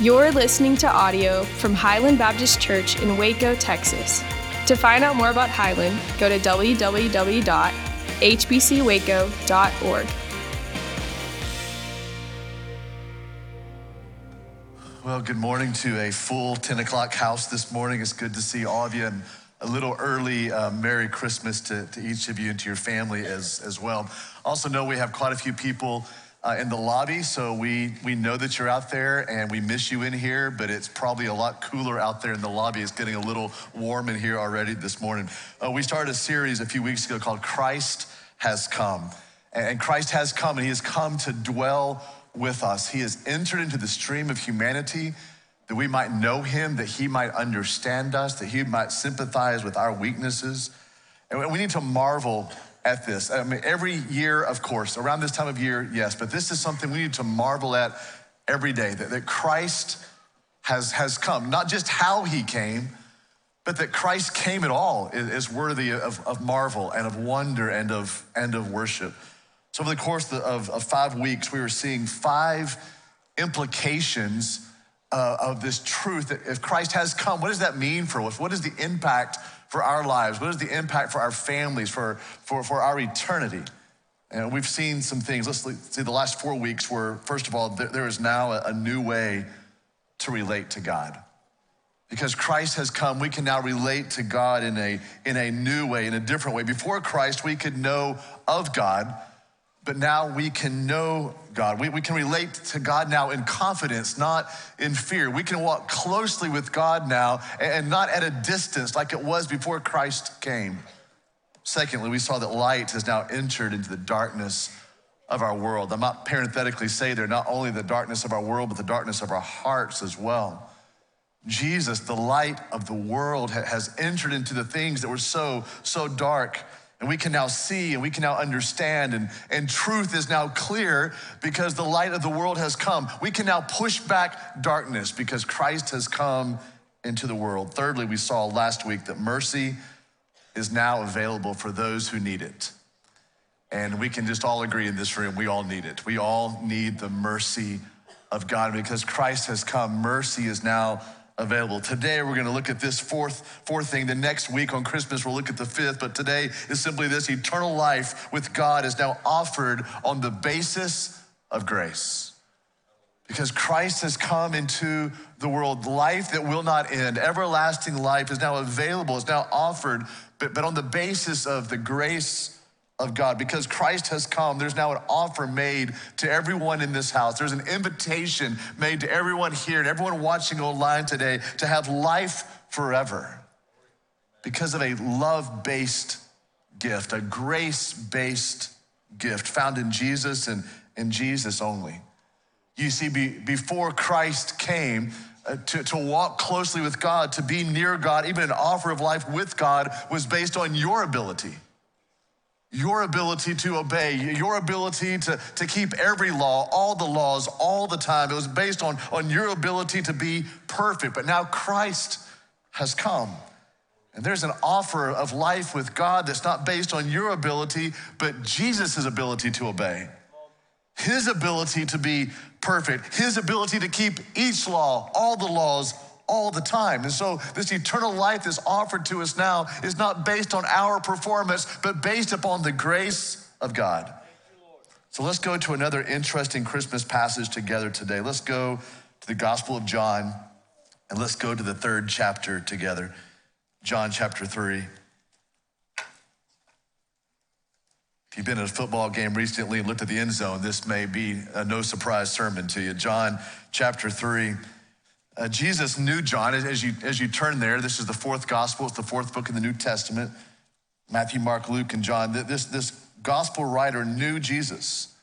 You're listening to audio from Highland Baptist Church in Waco, Texas. To find out more about Highland, go to www.hbcwaco.org. Well, good morning to a full 10 o'clock house this morning. It's good to see all of you and a little early uh, Merry Christmas to, to each of you and to your family as, as well. Also, know we have quite a few people uh, in the lobby, so we, we know that you're out there and we miss you in here, but it's probably a lot cooler out there in the lobby. It's getting a little warm in here already this morning. Uh, we started a series a few weeks ago called Christ Has Come. And Christ has come and he has come to dwell with us. He has entered into the stream of humanity that we might know him, that he might understand us, that he might sympathize with our weaknesses. And we need to marvel at this. I mean, every year, of course, around this time of year, yes, but this is something we need to marvel at every day that, that Christ has, has come. Not just how he came, but that Christ came at all is, is worthy of, of marvel and of wonder and of, and of worship. So, over the course of, of five weeks, we were seeing five implications uh, of this truth that if Christ has come, what does that mean for us? What is the impact for our lives? What is the impact for our families, for, for, for our eternity? And we've seen some things. Let's see the last four weeks where, first of all, there, is now a new way to relate to God. Because Christ has come, we can now relate to God in a, in a new way, in a different way. Before Christ, we could know of God, but now we can know God. We, we can relate to God now in confidence, not in fear. We can walk closely with God now and not at a distance like it was before Christ came. Secondly, we saw that light has now entered into the darkness of our world. I'm not parenthetically say there, not only the darkness of our world, but the darkness of our hearts as well. Jesus, the light of the world, has entered into the things that were so, so dark and we can now see and we can now understand, and, and truth is now clear because the light of the world has come. We can now push back darkness because Christ has come into the world. Thirdly, we saw last week that mercy is now available for those who need it. And we can just all agree in this room, we all need it. We all need the mercy of God because Christ has come. Mercy is now available. Today we're going to look at this fourth fourth thing. The next week on Christmas we'll look at the fifth, but today is simply this eternal life with God is now offered on the basis of grace. Because Christ has come into the world, life that will not end, everlasting life is now available, is now offered, but, but on the basis of the grace of God. Because Christ has come, there's now an offer made to everyone in this house. There's an invitation made to everyone here and everyone watching online today to have life forever because of a love based gift, a grace based gift found in Jesus and in Jesus only. You see, be, before Christ came, uh, to, to walk closely with God, to be near God, even an offer of life with God was based on your ability your ability to obey, your ability to, to keep every law, all the laws, all the time. It was based on, on your ability to be perfect. But now Christ has come. And there's an offer of life with God that's not based on your ability, but Jesus' ability to obey. His ability to be perfect, his ability to keep each law, all the laws, all the time. And so, this eternal life that's offered to us now is not based on our performance, but based upon the grace of God. So, let's go to another interesting Christmas passage together today. Let's go to the Gospel of John and let's go to the third chapter together. John chapter 3. If you've been at a football game recently and looked at the end zone, this may be a no surprise sermon to you. John chapter 3. Uh, Jesus knew John. As you, as you turn there, this is the fourth gospel, it's the fourth book in the New Testament Matthew, Mark, Luke, and John. This, this gospel writer knew Jesus.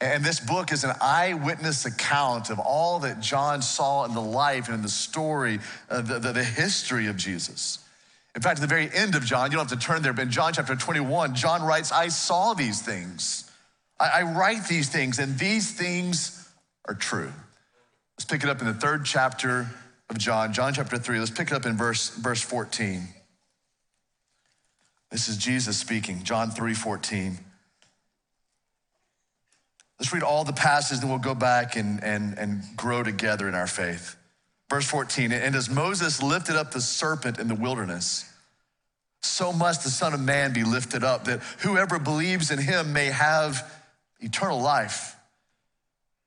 And this book is an eyewitness account of all that John saw in the life and in the story, uh, the, the, the history of Jesus. In fact, at the very end of John, you don't have to turn there, but in John chapter 21, John writes, I saw these things. I, I write these things, and these things are true. Let's pick it up in the third chapter of John, John chapter 3. Let's pick it up in verse, verse 14. This is Jesus speaking, John 3 14. Let's read all the passages, then we'll go back and, and, and grow together in our faith. Verse 14, and as Moses lifted up the serpent in the wilderness, so must the Son of Man be lifted up, that whoever believes in him may have eternal life.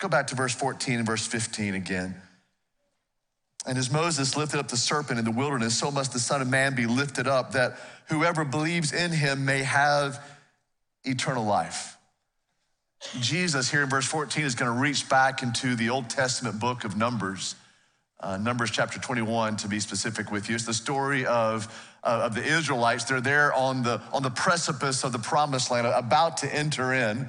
Go back to verse 14 and verse 15 again. And as Moses lifted up the serpent in the wilderness, so must the Son of Man be lifted up, that whoever believes in him may have eternal life. Jesus, here in verse 14, is going to reach back into the Old Testament book of Numbers, uh, Numbers chapter 21, to be specific with you. It's the story of, uh, of the Israelites. They're there on the, on the precipice of the promised land, about to enter in.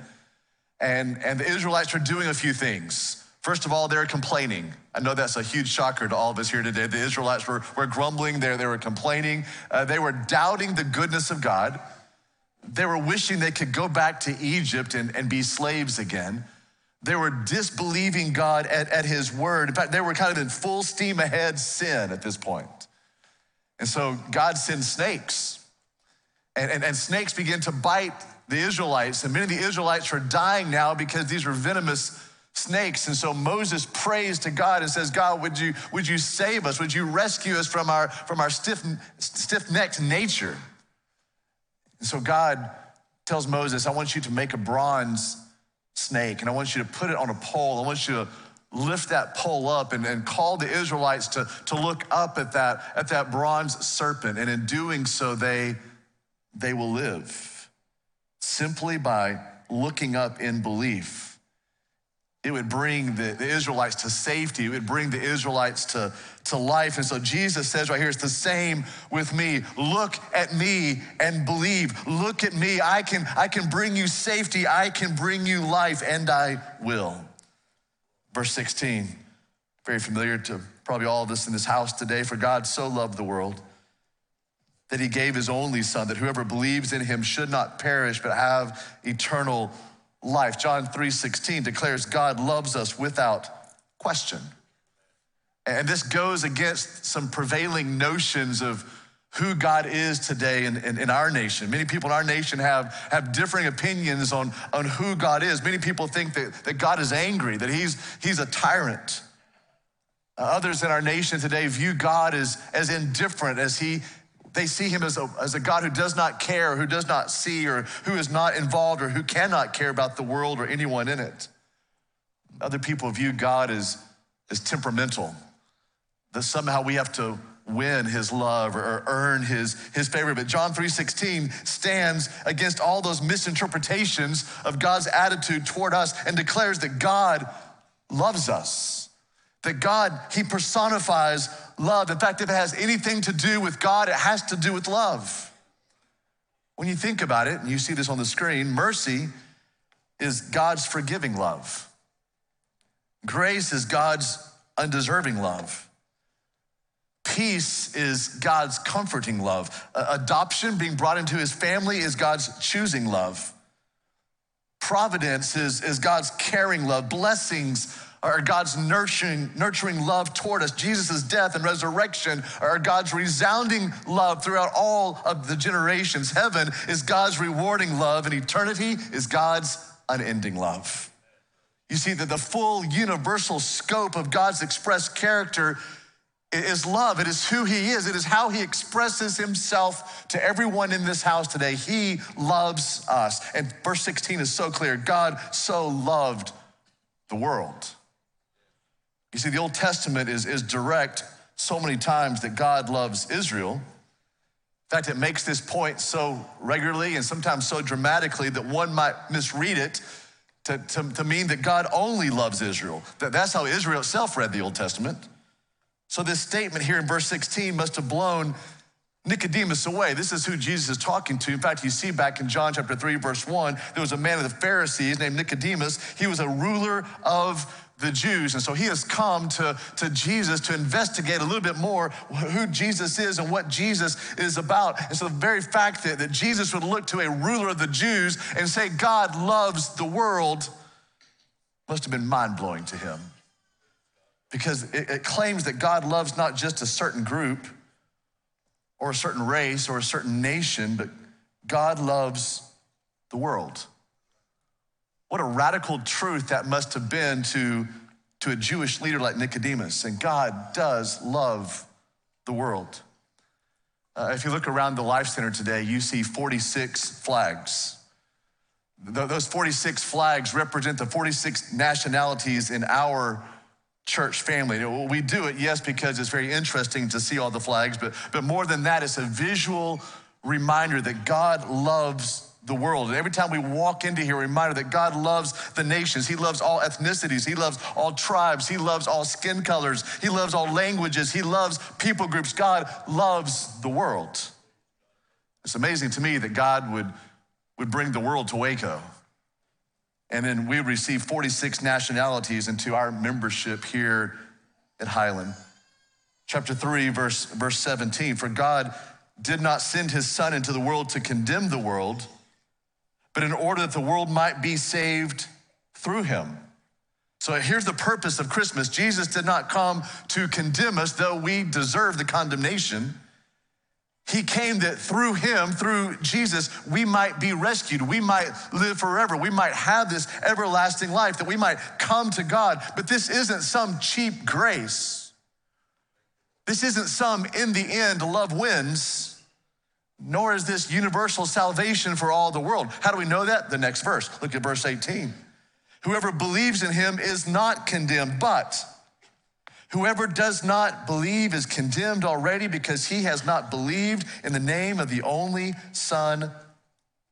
And, and the Israelites are doing a few things. First of all, they're complaining. I know that's a huge shocker to all of us here today. The Israelites were, were grumbling, they, they were complaining, uh, they were doubting the goodness of God. They were wishing they could go back to Egypt and, and be slaves again. They were disbelieving God at, at his word. In fact, they were kind of in full steam ahead sin at this point. And so God sends snakes, and, and, and snakes begin to bite the Israelites. And many of the Israelites are dying now because these were venomous snakes. And so Moses prays to God and says, God, would you, would you save us? Would you rescue us from our, from our stiff, stiff-necked nature? And so God tells Moses, I want you to make a bronze snake and I want you to put it on a pole. I want you to lift that pole up and, and call the Israelites to, to look up at that, at that bronze serpent. And in doing so, they, they will live simply by looking up in belief it would bring the, the, Israelites to safety. It would bring the Israelites to, to life. And so Jesus says right here, it's the same with me. Look at me and believe. Look at me. I can, I can bring you safety. I can bring you life, and I will. Verse 16, very familiar to probably all of us in this house today. For God so loved the world that he gave his only son, that whoever believes in him should not perish, but have eternal life. John 3:16 declares God loves us without question. And this goes against some prevailing notions of who God is today in, in, in, our nation. Many people in our nation have, have differing opinions on, on who God is. Many people think that, that God is angry, that he's, he's a tyrant. Uh, others in our nation today view God as, as indifferent, as he, they see him as a, as a God who does not care, who does not see, or who is not involved, or who cannot care about the world or anyone in it. Other people view God as, as temperamental, that somehow we have to win his love or earn his, his favor. But John 3:16 stands against all those misinterpretations of God's attitude toward us and declares that God loves us. That God, He personifies love. In fact, if it has anything to do with God, it has to do with love. When you think about it, and you see this on the screen, mercy is God's forgiving love. Grace is God's undeserving love. Peace is God's comforting love. Adoption, being brought into his family, is God's choosing love. Providence is, is God's caring love. Blessings are God's nurturing, nurturing love toward us. Jesus' death and resurrection are God's resounding love throughout all of the generations. Heaven is God's rewarding love, and eternity is God's unending love. You see that the full universal scope of God's expressed character is love. It is who he is. It is how he expresses himself to everyone in this house today. He loves us. And verse 16 is so clear God so loved the world. You see, the Old Testament is, is direct so many times that God loves Israel. In fact, it makes this point so regularly and sometimes so dramatically that one might misread it to, to, to mean that God only loves Israel. That, that's how Israel itself read the Old Testament. So, this statement here in verse 16 must have blown Nicodemus away. This is who Jesus is talking to. In fact, you see back in John chapter 3, verse 1, there was a man of the Pharisees named Nicodemus. He was a ruler of the Jews. And so he has come to, to Jesus to investigate a little bit more who Jesus is and what Jesus is about. And so the very fact that, that Jesus would look to a ruler of the Jews and say, God loves the world, must have been mind blowing to him. Because it, it claims that God loves not just a certain group or a certain race or a certain nation, but God loves the world. What a radical truth that must have been to, to a Jewish leader like Nicodemus. And God does love the world. Uh, if you look around the Life Center today, you see 46 flags. those 46 flags represent the 46 nationalities in our church family. We do it, yes, because it's very interesting to see all the flags, but, but more than that, it's a visual reminder that God loves the world. And every time we walk into here, a reminder that God loves the nations. He loves all ethnicities. He loves all tribes. He loves all skin colors. He loves all languages. He loves people groups. God loves the world. It's amazing to me that God would, would bring the world to Waco. And then we receive 46 nationalities into our membership here at Highland. Chapter 3, verse, verse 17 For God did not send his Son into the world to condemn the world, but in order that the world might be saved through him. So here's the purpose of Christmas Jesus did not come to condemn us, though we deserve the condemnation. He came that through him, through Jesus, we might be rescued. We might live forever. We might have this everlasting life, that we might come to God. But this isn't some cheap grace. This isn't some in the end love wins, nor is this universal salvation for all the world. How do we know that? The next verse. Look at verse 18. Whoever believes in him is not condemned, but Whoever does not believe is condemned already because he has not believed in the name of the only Son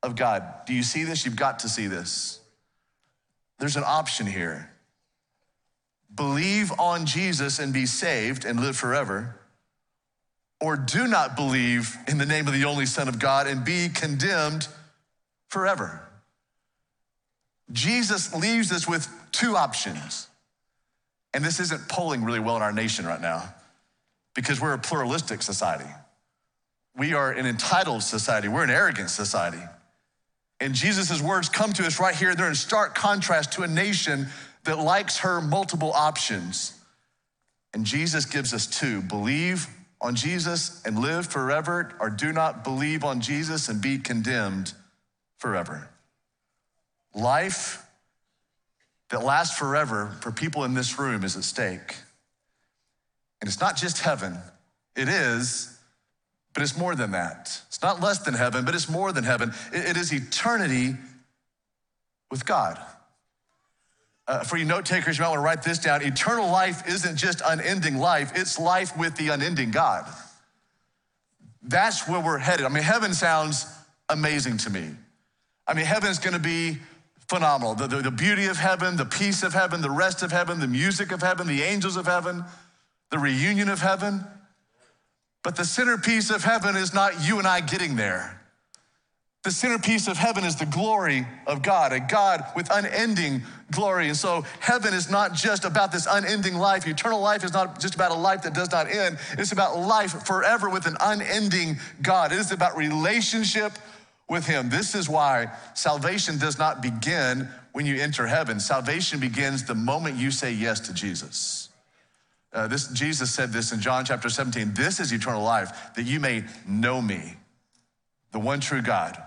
of God. Do you see this? You've got to see this. There's an option here believe on Jesus and be saved and live forever, or do not believe in the name of the only Son of God and be condemned forever. Jesus leaves us with two options. And this isn't polling really well in our nation right now because we're a pluralistic society. We are an entitled society, we're an arrogant society. And Jesus' words come to us right here. They're in stark contrast to a nation that likes her multiple options. And Jesus gives us two believe on Jesus and live forever, or do not believe on Jesus and be condemned forever. Life that lasts forever for people in this room is at stake. And it's not just heaven, it is, but it's more than that. It's not less than heaven, but it's more than heaven. it is eternity with God. Uh, for you note takers, you might want to write this down. Eternal life isn't just unending life, it's life with the unending God. That's where we're headed. I mean, heaven sounds amazing to me. I mean, heaven's going to be phenomenal. The, the, the, beauty of heaven, the peace of heaven, the rest of heaven, the music of heaven, the angels of heaven, the reunion of heaven. But the centerpiece of heaven is not you and I getting there. The centerpiece of heaven is the glory of God, a God with unending glory. And so heaven is not just about this unending life. Eternal life is not just about a life that does not end. It's about life forever with an unending God. It is about relationship with Him. This is why salvation does not begin when you enter heaven. Salvation begins the moment you say yes to Jesus. Uh, this Jesus said this in John chapter 17. This is eternal life, that you may know me, the one true God,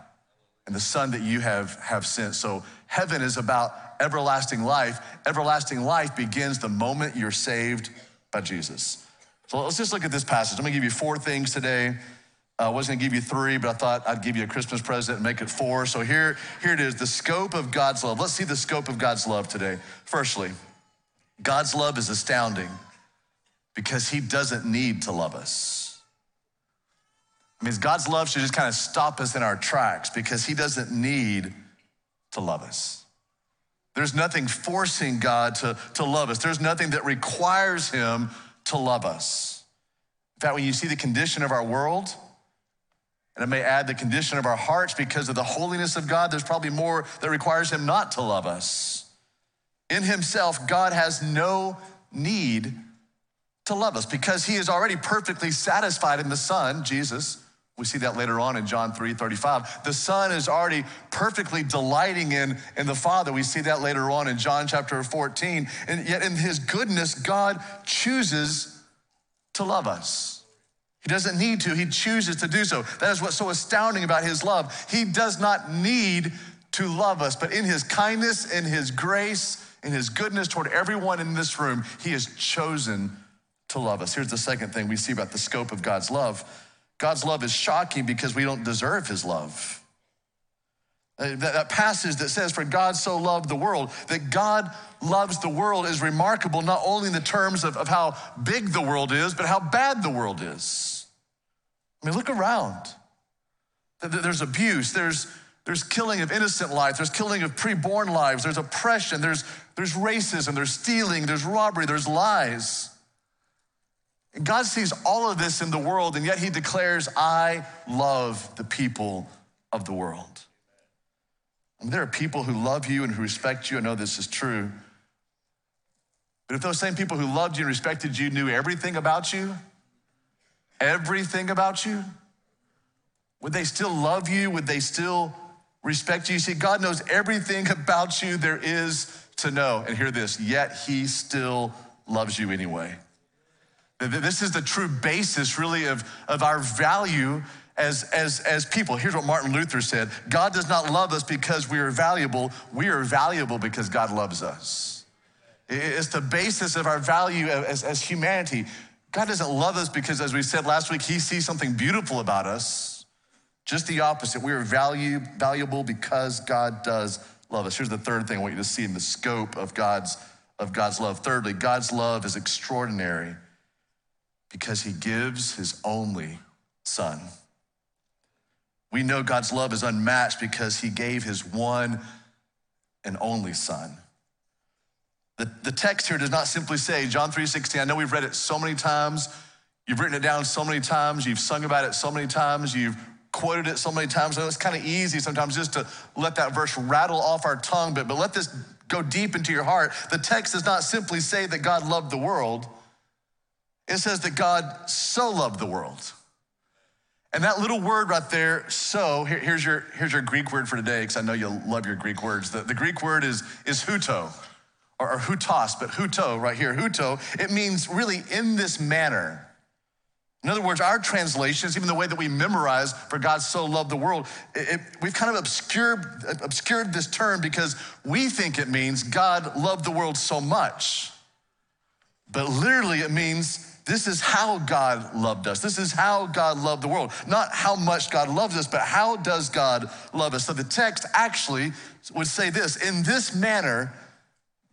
and the Son that you have have sent. So heaven is about everlasting life. Everlasting life begins the moment you're saved by Jesus. So let's just look at this passage. I'm gonna give you four things today uh, I was gonna give you three, but I thought I'd give you a Christmas present and make it four. So here, here it is the scope of God's love. Let's see the scope of God's love today. Firstly, God's love is astounding because He doesn't need to love us. I mean, God's love should just kind of stop us in our tracks because He doesn't need to love us. There's nothing forcing God to, to love us, there's nothing that requires Him to love us. In fact, when you see the condition of our world, And it may add the condition of our hearts because of the holiness of God. There's probably more that requires Him not to love us. In Himself, God has no need to love us because He is already perfectly satisfied in the Son, Jesus. We see that later on in John 3 35. The Son is already perfectly delighting in, in the Father. We see that later on in John chapter 14. And yet, in His goodness, God chooses to love us. He doesn't need to, he chooses to do so. That is what's so astounding about his love. He does not need to love us, but in his kindness, in his grace, in his goodness toward everyone in this room, he has chosen to love us. Here's the second thing we see about the scope of God's love God's love is shocking because we don't deserve his love. Uh, that, passage that says, For God so loved the world, that God loves the world is remarkable, not only in the terms of, of how big the world is, but how bad the world is. I mean, look around. There's abuse, there's, there's killing of innocent life, there's killing of preborn lives, there's oppression, there's, there's racism, there's stealing, there's robbery, there's lies. God sees all of this in the world, and yet He declares, I love the people of the world. There are people who love you and who respect you. I know this is true. But if those same people who loved you and respected you knew everything about you, everything about you? Would they still love you? Would they still respect you? See, God knows everything about you there is to know. And hear this yet He still loves you anyway. This is the true basis, really, of, of our value as, as, as people. Here's what Martin Luther said God does not love us because we are valuable, we are valuable because God loves us. It's the basis of our value as, as humanity. God doesn't love us because, as we said last week, He sees something beautiful about us. Just the opposite. We are value, valuable because God does love us. Here's the third thing I want you to see in the scope of God's, of God's love. Thirdly, God's love is extraordinary because He gives His only Son. We know God's love is unmatched because He gave His one and only Son. The, the text here does not simply say, John 3.16, I know we've read it so many times, you've written it down so many times, you've sung about it so many times, you've quoted it so many times. I know it's kind of easy sometimes just to let that verse rattle off our tongue, but, but let this go deep into your heart. The text does not simply say that God loved the world, it says that God so loved the world. And that little word right there, so, here, here's, your, here's your Greek word for today, because I know you love your Greek words. The, the Greek word is, is huto or, or hutos, but huto right here, huto, it means really in this manner. In other words, our translations, even the way that we memorize, for God so loved the world, it, it, we've kind of obscured, obscured this term because we think it means God loved the world so much. But literally, it means this is how God loved us. This is how God loved the world. Not how much God loves us, but how does God love us? So the text actually would say this in this manner,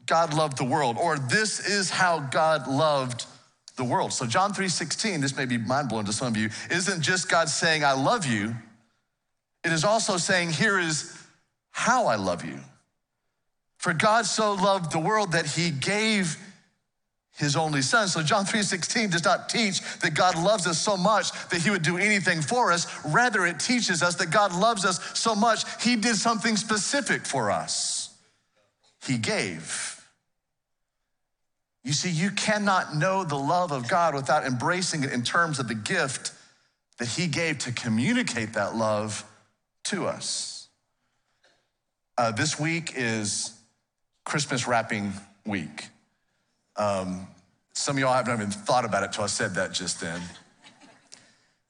God loved the world, or this is how God loved the world. So John 3:16, this may be mind-blowing to some of you, isn't just God saying, I love you. It is also saying, here is how I love you. For God so loved the world that he gave his only son. So John 3:16 does not teach that God loves us so much that he would do anything for us. Rather, it teaches us that God loves us so much he did something specific for us. He gave. You see, you cannot know the love of God without embracing it in terms of the gift that He gave to communicate that love to us. Uh, this week is Christmas wrapping week. Um, some of y'all haven't even thought about it till I said that just then.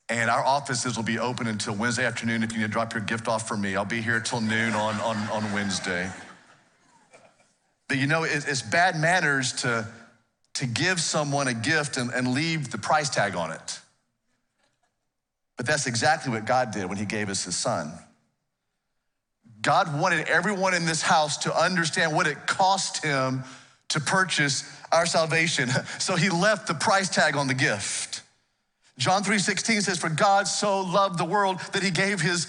And our offices will be open until Wednesday afternoon if you need to drop your gift off for me. I'll be here till noon on, on, on Wednesday. But you know, it's bad manners to to give someone a gift and, and leave the price tag on it. But that's exactly what God did when He gave us His Son. God wanted everyone in this house to understand what it cost Him to purchase our salvation. So He left the price tag on the gift. John 3:16 says, For God so loved the world that He gave His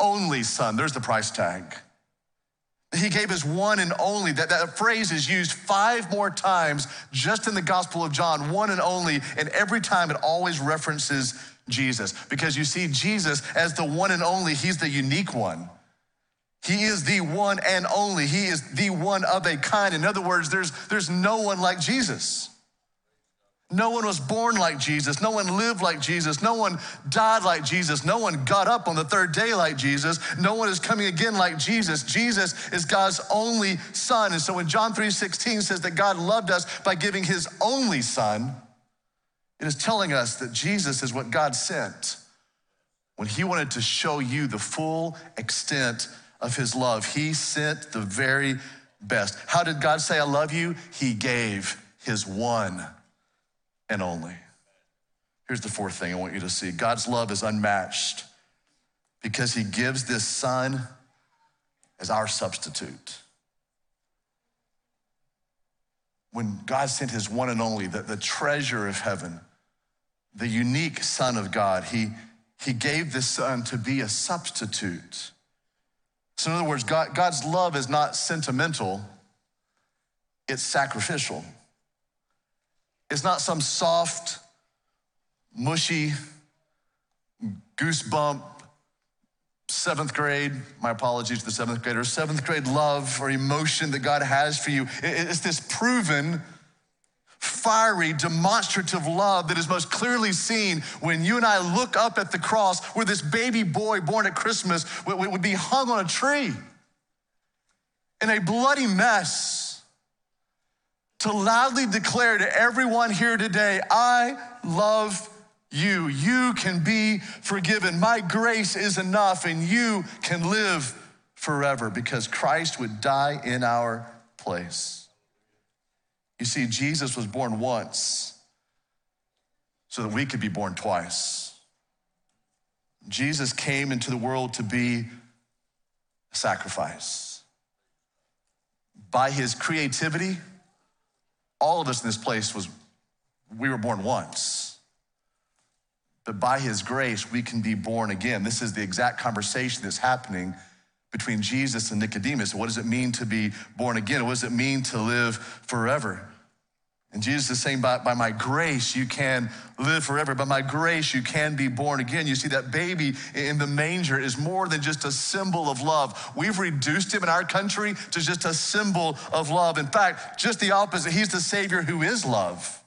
only Son. There's the price tag. He gave his one and only. That, that phrase is used five more times just in the Gospel of John, one and only. And every time it always references Jesus. Because you see, Jesus, as the one and only, he's the unique one. He is the one and only. He is the one of a kind. In other words, there's, there's no one like Jesus. No one was born like Jesus. No one lived like Jesus. No one died like Jesus. No one got up on the third day like Jesus. No one is coming again like Jesus. Jesus is God's only son. And so when John 3:16 says that God loved us by giving his only son, it is telling us that Jesus is what God sent when he wanted to show you the full extent of his love. He sent the very best. How did God say I love you? He gave his one and only. Here's the fourth thing I want you to see God's love is unmatched because he gives this son as our substitute. When God sent his one and only, the, the treasure of heaven, the unique son of God, he, he gave this son to be a substitute. So, in other words, God, God's love is not sentimental, it's sacrificial. It's not some soft, mushy, goosebump, seventh grade, my apologies to the seventh graders, seventh grade love or emotion that God has for you. It's this proven, fiery, demonstrative love that is most clearly seen when you and I look up at the cross where this baby boy born at Christmas would be hung on a tree in a bloody mess to loudly declare to everyone here today, I love you. You can be forgiven. My grace is enough, and you can live forever because Christ would die in our place. You see, Jesus was born once so that we could be born twice. Jesus came into the world to be a sacrifice. By his creativity, all of us in this place was we were born once. But by his grace we can be born again. This is the exact conversation that's happening between jesus and nicodemus. What does it mean to be born again? What does it mean to live forever and Jesus is saying, by, by my grace, you can live forever. By my grace, you can be born again. You see, that baby in the manger is more than just a symbol of love. We've reduced him in our country to just a symbol of love. In fact, just the opposite. He's the Savior who is love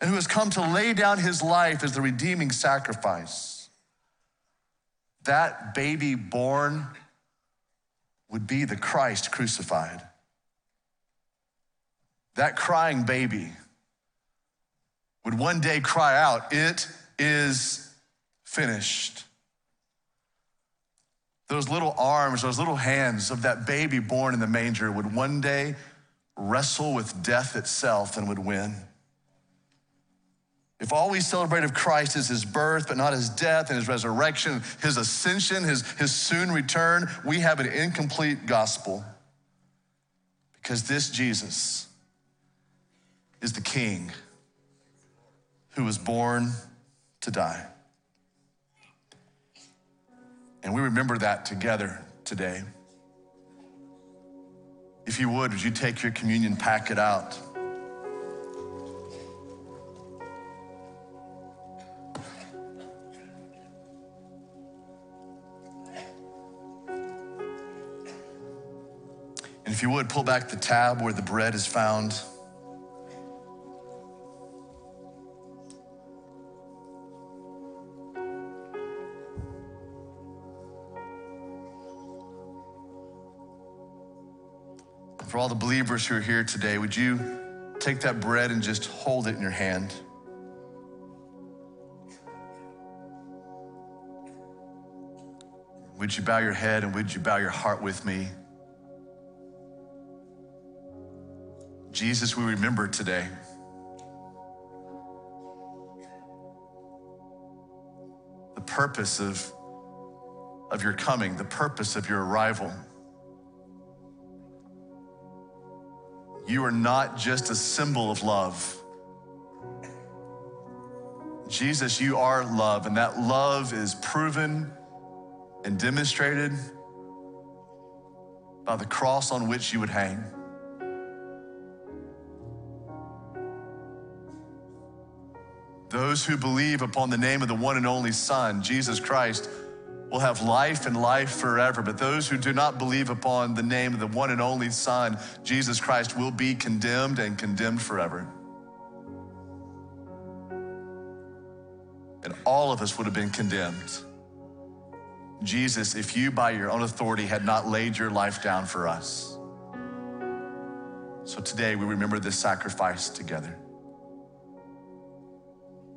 and who has come to lay down his life as the redeeming sacrifice. That baby born would be the Christ crucified that crying baby would one day cry out, It is finished. Those little arms, those little hands of that baby born in the manger would one day wrestle with death itself and would win. If all we celebrate of Christ is his birth, but not his death and his resurrection, his ascension, his, his soon return, we have an incomplete gospel. Because this Jesus, is the king who was born to die. And we remember that together today. If you would, would you take your communion packet out? And if you would, pull back the tab where the bread is found. For all the believers who are here today, would you take that bread and just hold it in your hand? Would you bow your head and would you bow your heart with me? Jesus, we remember today. The purpose of, of your coming, the purpose of your arrival. You are not just a symbol of love. Jesus, you are love, and that love is proven and demonstrated by the cross on which you would hang. Those who believe upon the name of the one and only Son, Jesus Christ, will have life and life forever. But those who do not believe upon the name of the one and only Son, Jesus Christ, will be condemned and condemned forever. And all of us would have been condemned. Jesus, if you by your own authority had not laid your life down for us. So today we remember this sacrifice together.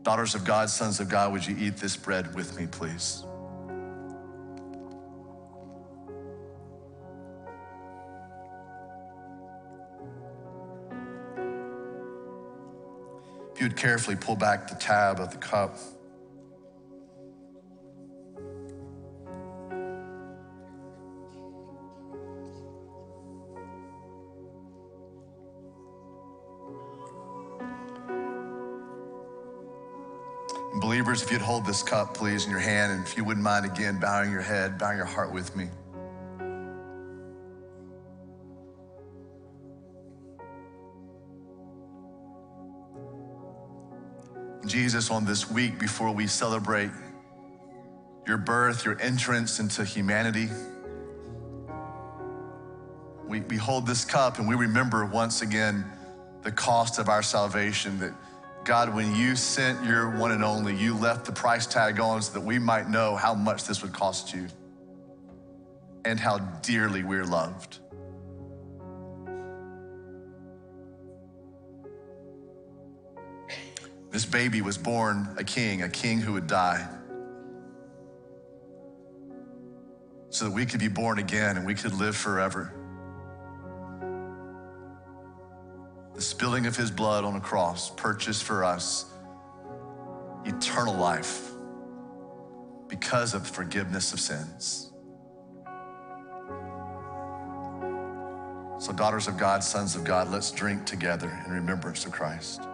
Daughters of God, sons of God, would you eat this bread with me, please? If you would carefully pull back the tab of the cup. Believers, if you'd hold this cup, please, in your hand, and if you wouldn't mind again bowing your head, bowing your heart with me. Jesus, on this week before we celebrate your birth, your entrance into humanity, we, we hold this cup and we remember once again the cost of our salvation that God, when you sent your one and only, you left the price tag on so that we might know how much this would cost you and how dearly we're loved. This baby was born a king, a king who would die, so that we could be born again and we could live forever. The spilling of his blood on a cross purchased for us eternal life because of forgiveness of sins. So, daughters of God, sons of God, let's drink together in remembrance of Christ.